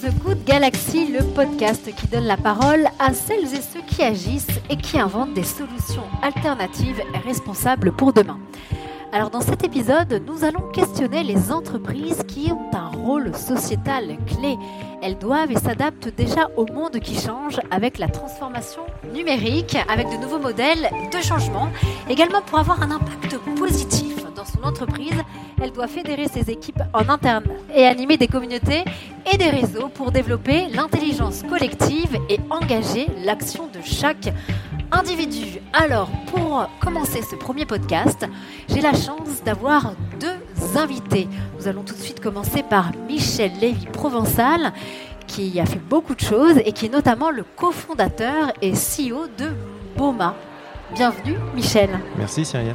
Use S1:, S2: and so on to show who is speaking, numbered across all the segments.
S1: The Good Galaxy, le podcast qui donne la parole à celles et ceux qui agissent et qui inventent des solutions alternatives et responsables pour demain. Alors dans cet épisode, nous allons questionner les entreprises qui ont un rôle sociétal clé. Elles doivent et s'adaptent déjà au monde qui change avec la transformation numérique, avec de nouveaux modèles de changement, également pour avoir un impact positif dans son entreprise, elle doit fédérer ses équipes en interne et animer des communautés et des réseaux pour développer l'intelligence collective et engager l'action de chaque individu. Alors, pour commencer ce premier podcast, j'ai la chance d'avoir deux invités. Nous allons tout de suite commencer par Michel Lévy-Provençal, qui a fait beaucoup de choses et qui est notamment le cofondateur et CEO de BOMA. Bienvenue, Michel.
S2: Merci, Cyrielle.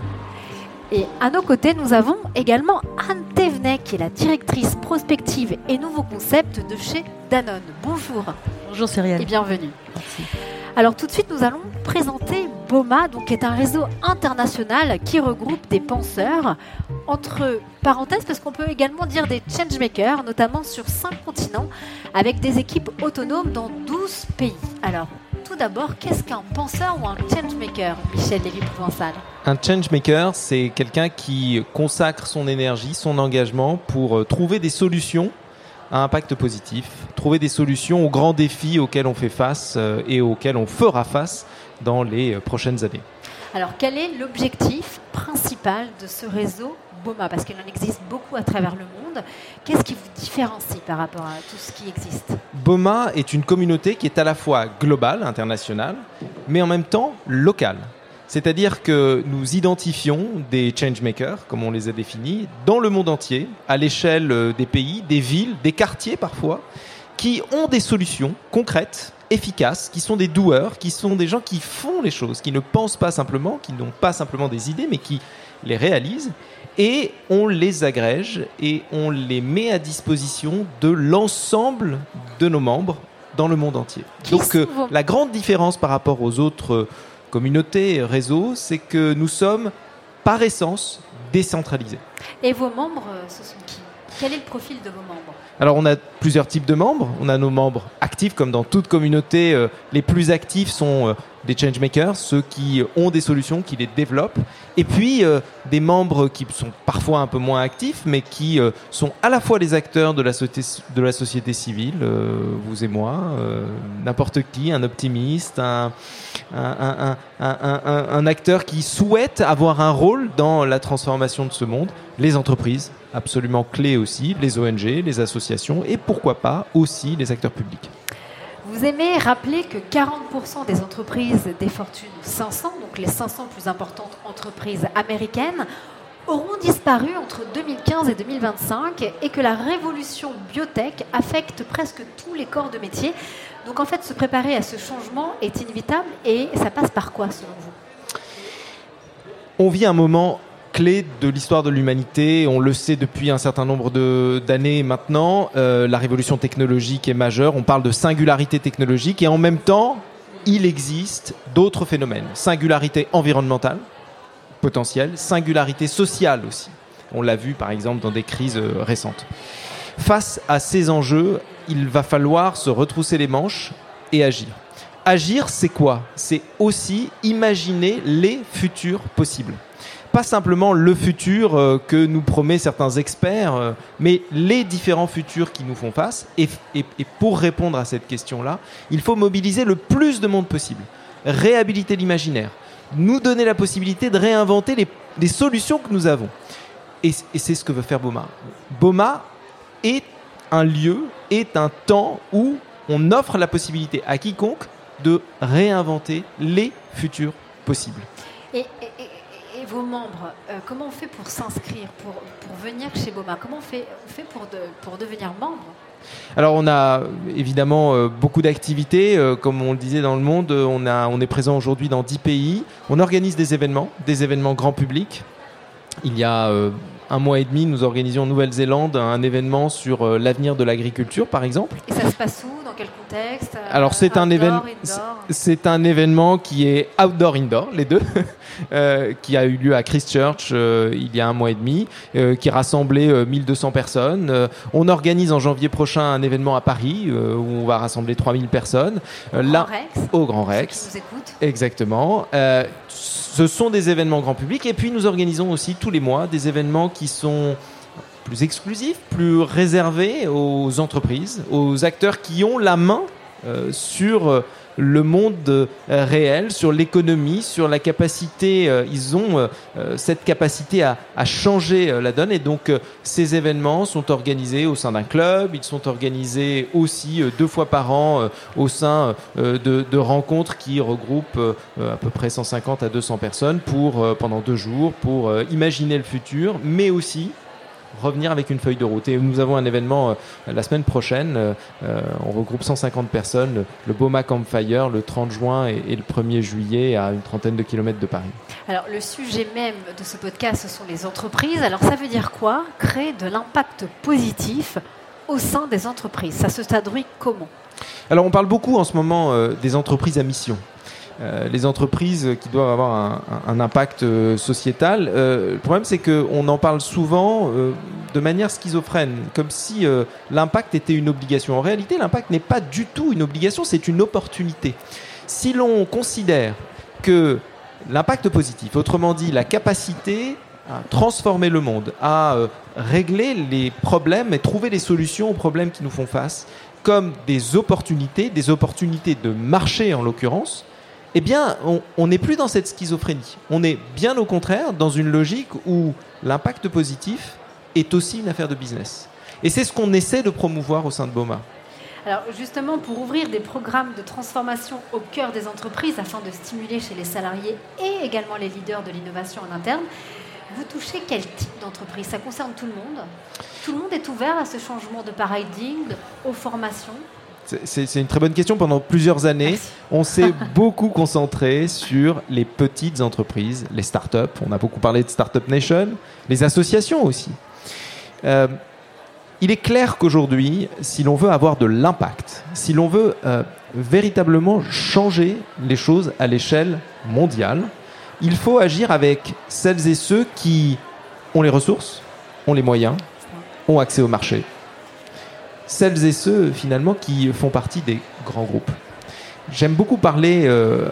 S1: Et à nos côtés, nous avons également Anne Thévenet, qui est la directrice prospective et nouveaux concepts de chez Danone. Bonjour.
S3: Bonjour Cyrielle.
S1: Et bienvenue. Alors tout de suite, nous allons présenter BOMA, donc, qui est un réseau international qui regroupe des penseurs, entre parenthèses, parce qu'on peut également dire des changemakers, notamment sur cinq continents, avec des équipes autonomes dans 12 pays. Alors, tout d'abord, qu'est-ce qu'un penseur ou un changemaker, Michel Lévy-Provençal?
S2: Un changemaker, c'est quelqu'un qui consacre son énergie, son engagement pour euh, trouver des solutions à impact positif, trouver des solutions aux grands défis auxquels on fait face euh, et auxquels on fera face dans les euh, prochaines années.
S1: Alors, quel est l'objectif principal de ce réseau BOMA Parce qu'il en existe beaucoup à travers le monde. Qu'est-ce qui vous différencie par rapport à tout ce qui existe?
S2: BOMA est une communauté qui est à la fois globale, internationale, mais en même temps locale. C'est-à-dire que nous identifions des changemakers, comme on les a définis, dans le monde entier, à l'échelle euh, des pays, des villes, des quartiers parfois, qui ont des solutions concrètes, efficaces, qui sont des doueurs, qui sont des gens qui font les choses, qui ne pensent pas simplement, qui n'ont pas simplement des idées, mais qui les réalisent. Et on les agrège et on les met à disposition de l'ensemble de nos membres dans le monde entier. Donc euh, la grande différence par rapport aux autres euh, communautés, réseaux, c'est que nous sommes par essence décentralisés.
S1: Et vos membres, euh, ce sont qui? Quel est le profil de vos membres?
S2: Alors on a plusieurs types de membres. On a nos membres actifs, comme dans toute communauté. Euh, les plus actifs sont euh, des changemakers, ceux qui ont des solutions, qui les développent. Et puis euh, des membres qui sont parfois un peu moins actifs, mais qui sont à la fois les acteurs de la, société, civile, vous et moi, n'importe qui, un optimiste, un acteur qui souhaite avoir un rôle dans la transformation de ce monde, les entreprises, absolument clés aussi, les ONG, les associations et pourquoi pas aussi les acteurs publics.
S1: Vous aimez rappeler que 40% des entreprises des fortunes 500, donc les 500 plus importantes entreprises américaines, auront disparu entre 2015 et 2025 et que la révolution biotech affecte presque tous les corps de métier. Donc en fait, se préparer à ce changement est inévitable et ça passe par quoi selon vous?
S2: On vit un moment clé de l'histoire de l'humanité. On le sait depuis un certain nombre d'années maintenant. Euh, la révolution technologique est majeure. On parle de singularité technologique et en même temps, il existe d'autres phénomènes. Singularité environnementale, potentielle, singularité sociale aussi. On l'a vu par exemple dans des crises euh, récentes. Face à ces enjeux, il va falloir se retrousser les manches et agir. Agir, c'est quoi? C'est aussi imaginer les futurs possibles pas simplement le futur euh, que nous promet certains experts, euh, mais les différents futurs qui nous font face. Et, pour répondre à cette question-là, il faut mobiliser le plus de monde possible, réhabiliter l'imaginaire, nous donner la possibilité de réinventer les, solutions que nous avons. Et, c'est ce que veut faire Boma. Boma est un lieu, est un temps où on offre la possibilité à quiconque de réinventer les futurs possibles.
S1: Vos membres, euh, comment on fait pour s'inscrire, pour, pour, venir chez Boma? Comment on fait, on fait pour, de, pour devenir membre?
S2: Alors on a évidemment euh, beaucoup d'activités, euh, comme on le disait dans le monde, on, a, on est présent aujourd'hui dans 10 pays, on organise des événements, des événements grand public. Il y a un mois et demi, nous organisions en Nouvelle-Zélande un événement sur l'avenir de l'agriculture par exemple.
S1: Et ça se passe où quel contexte
S2: Alors c'est un événement, c'est un événement qui est outdoor indoor, les deux, euh, qui a eu lieu à Christchurch euh, il y a un mois et demi, euh, qui rassemblait 1200 personnes. on organise en janvier prochain un événement à Paris où on va rassembler 3000 personnes.
S1: Au là, Grand Rex.
S2: Au Grand Rex.
S1: Qui nous
S2: Exactement. ce sont des événements grand public et puis nous organisons aussi tous les mois des événements qui sont plus exclusif, plus réservé aux entreprises, aux acteurs qui ont la main euh, sur euh, le monde euh, réel, sur l'économie, sur la capacité, ils ont cette capacité à, changer la donne. Et donc ces événements sont organisés au sein d'un club, ils sont organisés aussi deux fois par an au sein de, de, rencontres qui regroupent à peu près 150 à 200 personnes pour, pendant deux jours pour imaginer le futur, mais aussi revenir avec une feuille de route. Et nous avons un événement euh, la semaine prochaine. Euh, euh, on regroupe 150 personnes, le, Boma Campfire, le 30 juin et, le 1er juillet à une trentaine de kilomètres de Paris.
S1: Alors le sujet même de ce podcast, ce sont les entreprises. Alors ça veut dire quoi? Créer de l'impact positif au sein des entreprises. Ça se traduit comment?
S2: Alors on parle beaucoup en ce moment des entreprises à mission. Euh, les entreprises qui doivent avoir un, impact euh, sociétal. Euh, le problème, c'est qu'on en parle souvent de manière schizophrène, comme si l'impact était une obligation. En réalité, l'impact n'est pas du tout une obligation, c'est une opportunité. Si l'on considère que l'impact positif, autrement dit la capacité à transformer le monde, à régler les problèmes et trouver les solutions aux problèmes qui nous font face, comme des opportunités, des opportunités de marché en l'occurrence, eh bien, on n'est plus dans cette schizophrénie. On est bien au contraire dans une logique où l'impact positif est aussi une affaire de business. Et c'est ce qu'on essaie de promouvoir au sein de BOMA.
S1: Alors justement, pour ouvrir des programmes de transformation au cœur des entreprises afin de stimuler chez les salariés et également les leaders de l'innovation en interne, vous touchez quel type d'entreprise? Ça concerne tout le monde? Tout le monde est ouvert à ce changement de paradigme, aux formations?
S2: C'est une très bonne question. Pendant plusieurs années, on s'est beaucoup concentré sur les petites entreprises, les startups. On a beaucoup parlé de Startup Nation, les associations aussi. Euh, il est clair qu'aujourd'hui, si l'on veut avoir de l'impact, si l'on veut euh, véritablement changer les choses à l'échelle mondiale, il faut agir avec celles et ceux qui ont les ressources, ont les moyens, ont accès au marché celles et ceux finalement qui font partie des grands groupes. J'aime beaucoup parler euh,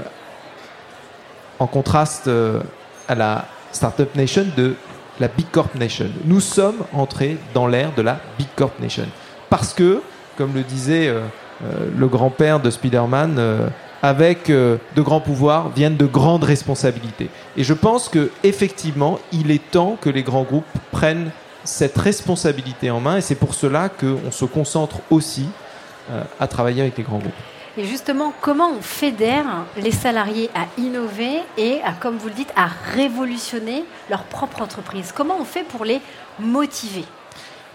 S2: en contraste euh, à la Startup Nation de la Big Corp Nation. Nous sommes entrés dans l'ère de la Big Corp Nation. Parce que, comme le disait euh, le grand-père de Spider-Man, avec de grands pouvoirs viennent de grandes responsabilités. Et je pense que effectivement, il est temps que les grands groupes prennent cette responsabilité en main et c'est pour cela qu'on se concentre aussi euh, à travailler avec les grands groupes.
S1: Et justement, comment on fédère les salariés à innover et à, comme vous le dites, à révolutionner leur propre entreprise? Comment on fait pour les motiver?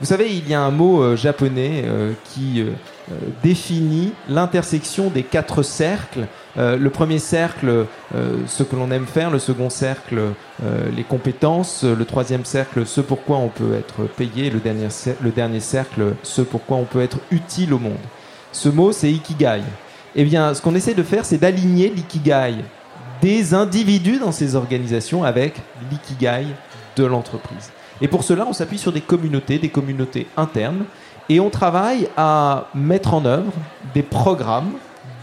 S2: Vous savez, il y a un mot euh, japonais euh, qui définit l'intersection des quatre cercles euh, le premier cercle, euh, ce que l'on aime faire. Le second cercle, euh, les compétences. Le troisième cercle, ce pourquoi on peut être payé. Le dernier, le dernier cercle, ce pourquoi on peut être utile au monde. Ce mot, c'est ikigai. Eh bien, ce qu'on essaie de faire, c'est d'aligner l'ikigai des individus dans ces organisations avec l'ikigai de l'entreprise. Et pour cela, on s'appuie sur des communautés, des communautés internes, et on travaille à mettre en œuvre des programmes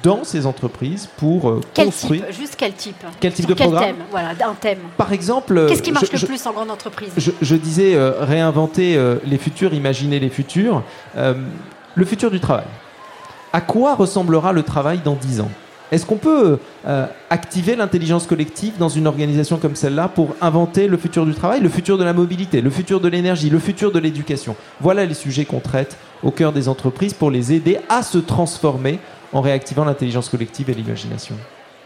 S2: dans ces entreprises pour euh,
S1: quel
S2: construire.
S1: Type Juste quel type
S2: Quel type de programme
S1: thème Voilà, un thème.
S2: Par exemple.
S1: Qu'est-ce qui marche le plus en grande entreprise
S2: je, disais euh, réinventer euh, les futurs, imaginer les futurs. le futur du travail. À quoi ressemblera le travail dans 10 ans? Est-ce qu'on peut activer l'intelligence collective dans une organisation comme celle-là pour inventer le futur du travail, le futur de la mobilité, le futur de l'énergie, le futur de l'éducation? Voilà les sujets qu'on traite au cœur des entreprises pour les aider à se transformer en réactivant l'intelligence collective et l'imagination.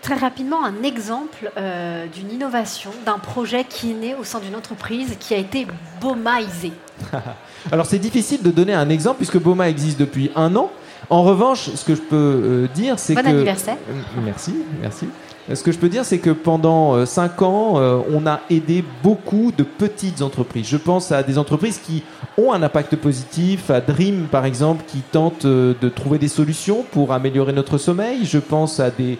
S1: Très rapidement, un exemple euh, d'une innovation, d'un projet qui est né au sein d'une entreprise qui a été bomaisé.
S2: Alors c'est difficile de donner un exemple puisque Boma existe depuis un an. En revanche, ce que je peux euh, dire, c'est que...
S1: Bon anniversaire.
S2: Euh, merci, merci. Ce que je peux dire, c'est que pendant 5 ans, on a aidé beaucoup de petites entreprises. Je pense à des entreprises qui ont un impact positif, à Dream par exemple, qui tente de trouver des solutions pour améliorer notre sommeil. Je pense à des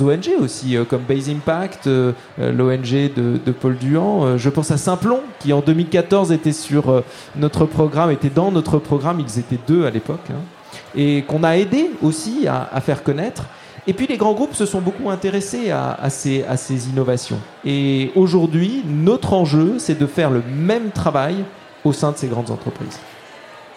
S2: ONG aussi, comme Base Impact, l'ONG de, Paul Duhan. je pense à Simplon, qui en 2014 était sur notre programme, était dans notre programme, ils étaient deux à l'époque, hein, et qu'on a aidé aussi à faire connaître. Et puis les grands groupes se sont beaucoup intéressés à, ces, innovations. Et aujourd'hui, notre enjeu, c'est de faire le même travail au sein de ces grandes entreprises.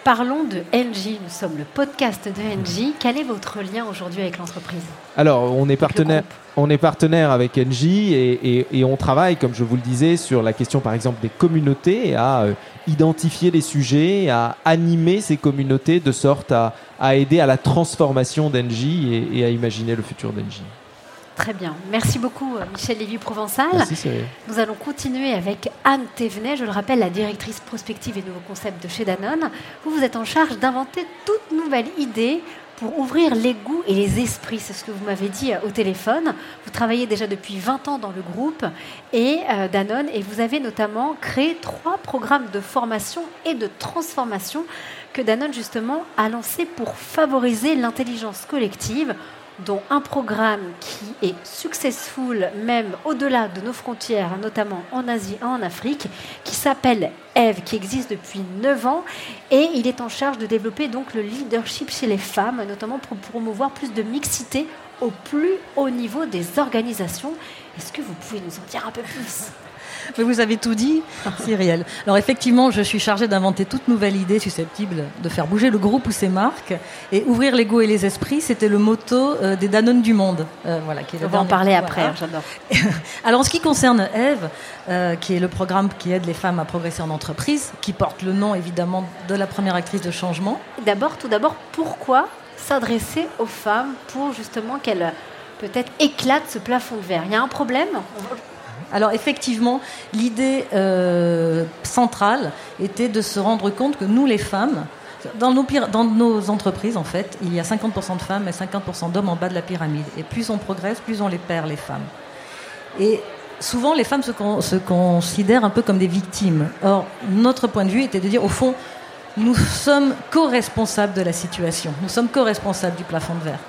S1: Parlons de NJ. Nous sommes le podcast de NJ. Quel est votre lien aujourd'hui avec l'entreprise
S2: Alors, on est partenaire. On est partenaire avec NJ et, et, on travaille, comme je vous le disais, sur la question par exemple des communautés, à euh, identifier les sujets, à animer ces communautés de sorte à, à aider à la transformation d'NJ et, et à imaginer le futur d'NJ.
S1: Très bien. Merci beaucoup, euh, Michel Lévy-Provençal. Nous allons continuer avec Anne Thévenet, je le rappelle, la directrice prospective et nouveaux concepts de chez Danone. Vous, vous êtes en charge d'inventer toute nouvelle idée pour ouvrir les goûts et les esprits. C'est ce que vous m'avez dit euh, au téléphone. Vous travaillez déjà depuis 20 ans dans le groupe et euh, Danone et vous avez notamment créé trois programmes de formation et de transformation que Danone justement a lancé pour favoriser l'intelligence collective dont un programme qui est successful même au-delà de nos frontières, notamment en Asie et en Afrique, qui s'appelle Eve, qui existe depuis 9 ans et il est en charge de développer donc le leadership chez les femmes, notamment pour promouvoir plus de mixité au plus haut niveau des organisations. Est-ce que vous pouvez nous en dire un peu plus?
S3: Mais vous avez tout dit, Cyrielle. Alors effectivement, je suis chargée d'inventer toute nouvelle idée susceptible de faire bouger le groupe ou ses marques. Et ouvrir l'ego et les esprits, c'était le motto euh, des Danone du monde.
S1: Euh, voilà, qui est On va en parler après, j'adore.
S3: Alors en ce qui concerne Eve, euh, qui est le programme qui aide les femmes à progresser en entreprise, qui porte le nom évidemment de la première actrice de changement.
S1: D'abord, tout d'abord, pourquoi s'adresser aux femmes pour justement qu'elles peut-être éclatent ce plafond de verre? Il y a un problème?
S3: Alors effectivement, l'idée euh, centrale était de se rendre compte que nous, les femmes, dans nos, entreprises, en fait, il y a 50% de femmes et 50% d'hommes en bas de la pyramide. Et plus on progresse, plus on les perd, les femmes. Et souvent, les femmes se considèrent un peu comme des victimes. Or, notre point de vue était de dire, au fond, nous sommes co-responsables de la situation. Nous sommes co-responsables du plafond de verre.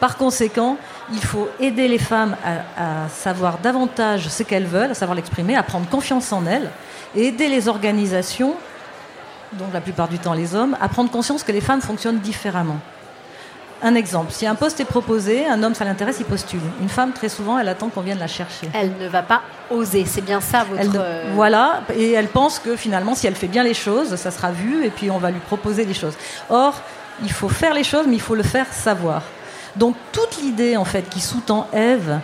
S3: Par conséquent, il faut aider les femmes à, savoir davantage ce qu'elles veulent, à savoir l'exprimer, à prendre confiance en elles, et aider les organisations, dont la plupart du temps les hommes, à prendre conscience que les femmes fonctionnent différemment. Un exemple, si un poste est proposé, un homme ça l'intéresse, il postule. Une femme, très souvent, elle attend qu'on vienne la chercher.
S1: Elle ne va pas oser, c'est bien ça votre...
S3: Euh, voilà, et elle pense que finalement, si elle fait bien les choses, ça sera vu, et puis on va lui proposer les choses. Or, il faut faire les choses, mais il faut le faire savoir. Donc toute l'idée en fait qui sous-tend Ève,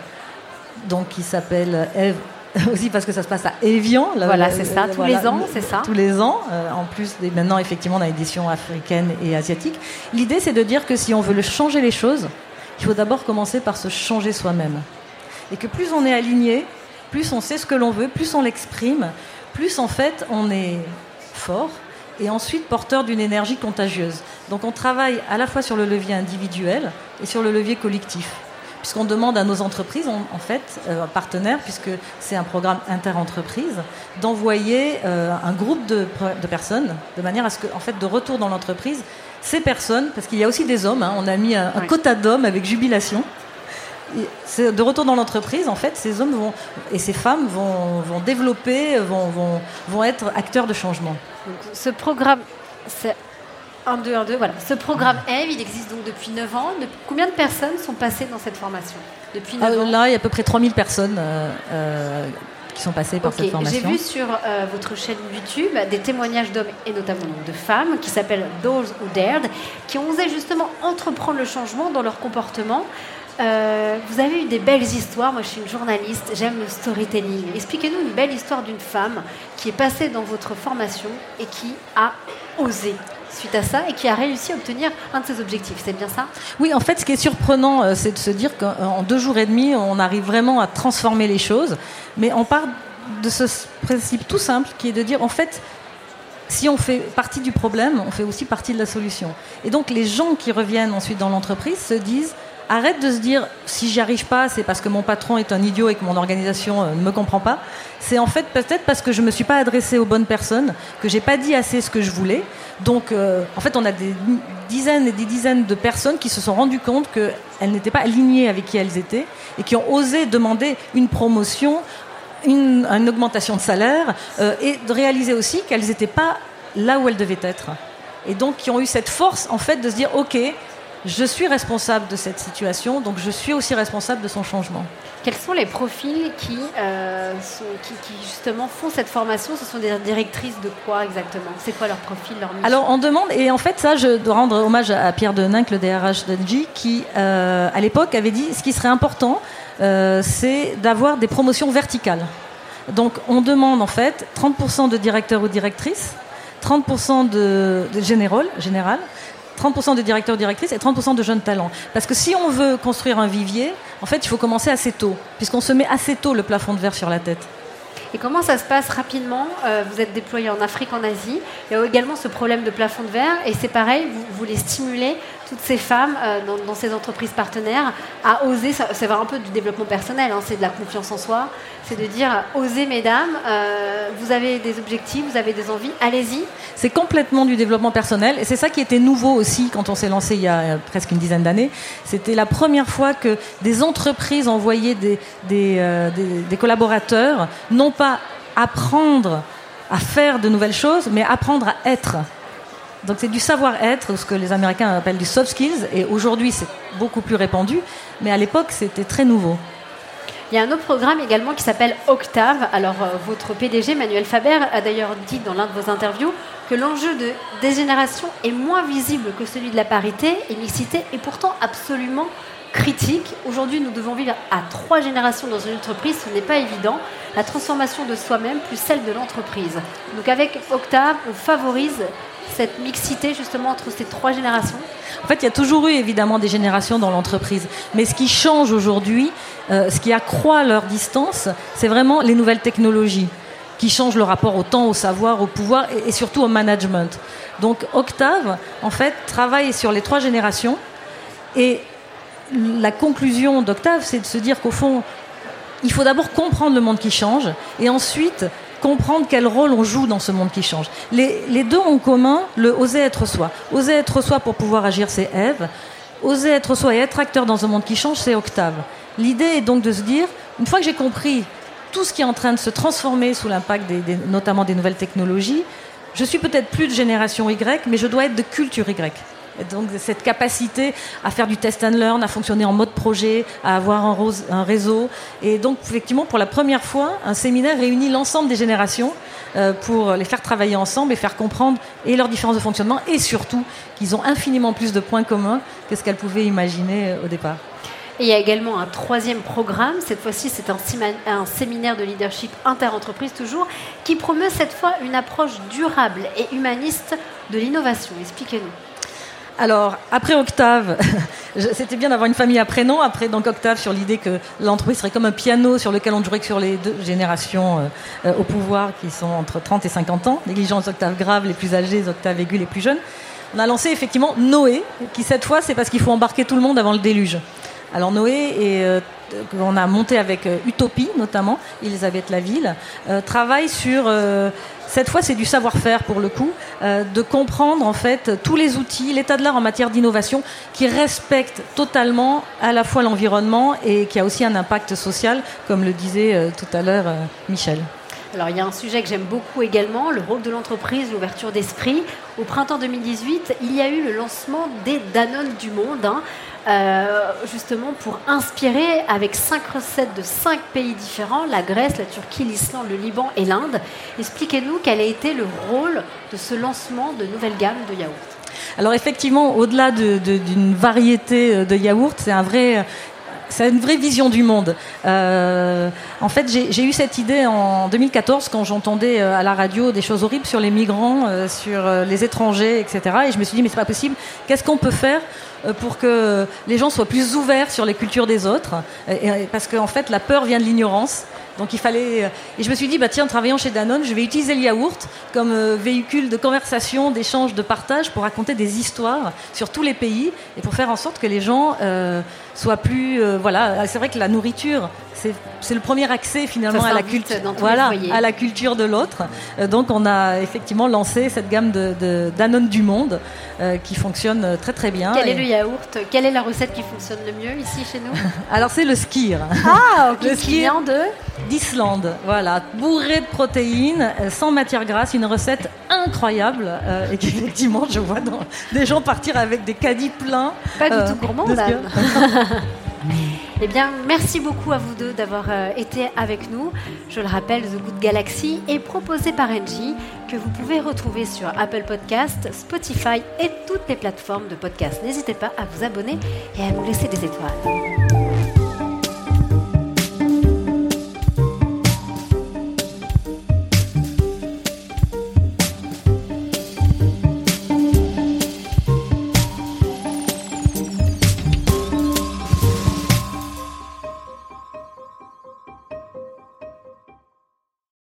S3: donc qui s'appelle Ève aussi parce que ça se passe à Evian.
S1: voilà, c'est ça, tous les ans, c'est ça.
S3: Tous les ans, euh, en plus, maintenant effectivement on a l'édition africaine et asiatique. L'idée c'est de dire que si on veut changer les choses, il faut d'abord commencer par se changer soi-même. Et que plus on est aligné, plus on sait ce que l'on veut, plus on l'exprime, plus en fait on est fort, et ensuite porteur d'une énergie contagieuse. Donc on travaille à la fois sur le levier individuel et sur le levier collectif. Puisqu'on demande à nos entreprises, en fait, euh, partenaires, puisque c'est un programme inter-entreprise, d'envoyer euh, un groupe de, personnes, de manière à ce que, en fait, de retour dans l'entreprise, ces personnes, parce qu'il y a aussi des hommes, hein, on a mis un, quota d'hommes avec jubilation, de retour dans l'entreprise, en fait, ces hommes vont, et ces femmes vont, vont développer, vont, vont, vont, être acteurs de changement.
S1: ce programme, c'est 1, 2, 1, 2, voilà. Ce programme EVE, il existe donc depuis 9 ans. combien de personnes sont passées dans cette formation depuis 9
S3: euh, ans Là, il y a à peu près 3000 personnes euh, euh, qui sont passées par cette formation.
S1: J'ai vu sur votre chaîne YouTube des témoignages d'hommes et notamment de femmes qui s'appellent Those Who Dared, qui ont osé justement entreprendre le changement dans leur comportement. Vous avez eu des belles histoires. Moi, je suis une journaliste, j'aime le storytelling. Expliquez-nous une belle histoire d'une femme qui est passée dans votre formation et qui a osé suite à ça et qui a réussi à obtenir un de ses objectifs. C'est bien ça?
S3: Oui, en fait, ce qui est surprenant, euh, c'est de se dire qu'en deux jours et demi, on arrive vraiment à transformer les choses. Mais on part de ce principe tout simple qui est de dire, en fait, si on fait partie du problème, on fait aussi partie de la solution. Et donc les gens qui reviennent ensuite dans l'entreprise se disent arrête de se dire si j'y arrive pas, c'est parce que mon patron est un idiot et que mon organisation euh, ne me comprend pas. C'est en fait peut-être parce que je me suis pas adressée aux bonnes personnes, que j'ai pas dit assez ce que je voulais. Donc, euh, en fait, on a des dizaines et des dizaines de personnes qui se sont rendues compte qu'elles n'étaient pas alignées avec qui elles étaient et qui ont osé demander une promotion, une, augmentation de salaire euh, et de réaliser aussi qu'elles n'étaient pas là où elles devaient être. Et donc, qui ont eu cette force, en fait, de se dire, OK, je suis responsable de cette situation, donc je suis aussi responsable de son changement.
S1: Quels sont les profils qui, euh, qui, justement font cette formation? Ce sont des directrices de quoi exactement? C'est quoi leur profil, leur mission?
S3: Alors on demande, et en fait ça je dois rendre hommage à Pierre Deninck, le DRH d'Engie, qui euh, à l'époque avait dit ce qui serait important, euh, c'est d'avoir des promotions verticales. Donc on demande en fait 30% de directeurs ou directrices, 30% de, de général 30% de directeurs directrices et 30% de jeunes talents. Parce que si on veut construire un vivier, en fait, il faut commencer assez tôt, puisqu'on se met assez tôt le plafond de verre sur la tête.
S1: Et comment ça se passe rapidement? Euh, Vous êtes déployé en Afrique, en Asie. Il y a également ce problème de plafond de verre. Et c'est pareil, vous voulez stimuler toutes ces femmes euh, dans, ces entreprises partenaires à oser, c'est un peu du développement personnel, hein, c'est de la confiance en soi, c'est de dire osez mesdames, euh, vous avez des objectifs, vous avez des envies, allez-y.
S3: C'est complètement du développement personnel et c'est ça qui était nouveau aussi quand on s'est lancé il y a presque une dizaine d'années. C'était la première fois que des entreprises envoyaient euh, des collaborateurs non pas apprendre à faire de nouvelles choses, mais apprendre à être. Donc c'est du savoir-être, ce que les Américains appellent du soft skills, et aujourd'hui c'est beaucoup plus répandu, mais à l'époque c'était très nouveau.
S1: Il y a un autre programme également qui s'appelle Octave. Alors euh, votre PDG, Manuel Faber, a d'ailleurs dit dans l'un de vos interviews que l'enjeu de dégénération est moins visible que celui de la parité et mixité, et pourtant absolument critique. Aujourd'hui, nous devons vivre à trois générations dans une entreprise, ce n'est pas évident. La transformation de soi-même plus celle de l'entreprise. Donc avec Octave, on favorise cette mixité justement entre ces trois générations?
S3: En fait, il y a toujours eu évidemment des générations dans l'entreprise. Mais ce qui change aujourd'hui, euh, ce qui accroît leur distance, c'est vraiment les nouvelles technologies qui changent le rapport au temps, au savoir, au pouvoir et, et surtout au management. Donc Octave, en fait, travaille sur les trois générations. Et la conclusion d'Octave, c'est de se dire qu'au fond, il faut d'abord comprendre le monde qui change et ensuite comprendre quel rôle on joue dans ce monde qui change. Les, deux ont en commun le oser être soi. Oser être soi pour pouvoir agir, c'est Ève. Oser être soi et être acteur dans un monde qui change, c'est Octave. L'idée est donc de se dire, une fois que j'ai compris tout ce qui est en train de se transformer sous l'impact notamment des nouvelles technologies, je suis peut-être plus de génération Y, mais je dois être de culture Y donc cette capacité à faire du test and learn, à fonctionner en mode projet, à avoir un, réseau. Et donc effectivement, pour la première fois, un séminaire réunit l'ensemble des générations euh, pour les faire travailler ensemble et faire comprendre et leurs différences de fonctionnement et surtout qu'ils ont infiniment plus de points communs que ce qu'elles pouvaient imaginer euh, au départ.
S1: Et il y a également un troisième programme, cette fois-ci c'est un, un, séminaire de leadership inter-entreprise toujours, qui promeut cette fois une approche durable et humaniste de l'innovation. Expliquez-nous.
S3: Alors, après Octave, c'était bien d'avoir une famille à prénom. Après, donc Octave, sur l'idée que l'entreprise serait comme un piano sur lequel on jouerait sur les deux générations euh, euh, au pouvoir, qui sont entre 30 et 50 ans. Négligence octaves graves, les plus âgés, les octaves aigus, les plus jeunes. On a lancé effectivement Noé, qui cette fois, c'est parce qu'il faut embarquer tout le monde avant le déluge. Alors Noé, et, euh, qu'on a monté avec Utopie notamment, Elisabeth Laville, travaille sur cette fois, c'est du savoir-faire pour le coup, euh, de comprendre en fait tous les outils, l'état de l'art en matière d'innovation qui respecte totalement à la fois l'environnement et qui a aussi un impact social, comme le disait euh, tout à l'heure euh, Michel.
S1: Alors il y a un sujet que j'aime beaucoup également, le rôle de l'entreprise, l'ouverture d'esprit. Au printemps 2018, il y a eu le lancement des Danone du monde. Hein. Euh, justement pour inspirer avec cinq recettes de cinq pays différents, la Grèce, la Turquie, l'Islande, le Liban et l'Inde. Expliquez-nous quel a été le rôle de ce lancement de nouvelles gammes de yaourts.
S3: Alors effectivement, au-delà d'une variété euh, de yaourts, c'est un vrai c'est une vraie vision du monde. Euh, en fait, j'ai eu cette idée en 2014 quand j'entendais à la radio des choses horribles sur les migrants, sur les étrangers, etc. Et je me suis dit, mais c'est pas possible. Qu'est-ce qu'on peut faire euh, pour que les gens soient plus ouverts sur les cultures des autres, parce qu'en fait la peur vient de l'ignorance. Donc il fallait. Euh, et je me suis dit, bah tiens, en travaillant chez Danone, je vais utiliser le yaourt comme euh, véhicule de conversation, d'échange, de partage pour raconter des histoires sur tous les pays et pour faire en sorte que les gens soit plus. euh, voilà, c'est vrai que la nourriture, c'est le premier accès finalement à la, culture, voilà, à la culture de l'autre. Euh, donc on a effectivement lancé cette gamme de, de Danone du monde euh, qui fonctionne très très bien.
S1: Quel est le yaourt? Quelle est la recette qui fonctionne le mieux ici chez nous?
S3: Alors c'est le skir.
S1: Ah, ok.
S3: Le
S1: Qui
S3: ski-
S1: vient de
S3: d'Islande, voilà, bourré de protéines, sans matière grasse, une recette incroyable et qu'effectivement je vois dans- des gens partir avec des caddies pleins.
S1: pas du tout gourmand,
S3: ski.
S1: Eh bien, merci beaucoup à vous deux d'avoir euh, été avec nous. Je le rappelle, The Good Galaxy est proposé par Engie, que vous pouvez retrouver sur Apple Podcast, Spotify et toutes les plateformes de podcast. N'hésitez pas à vous abonner et à nous laisser des étoiles.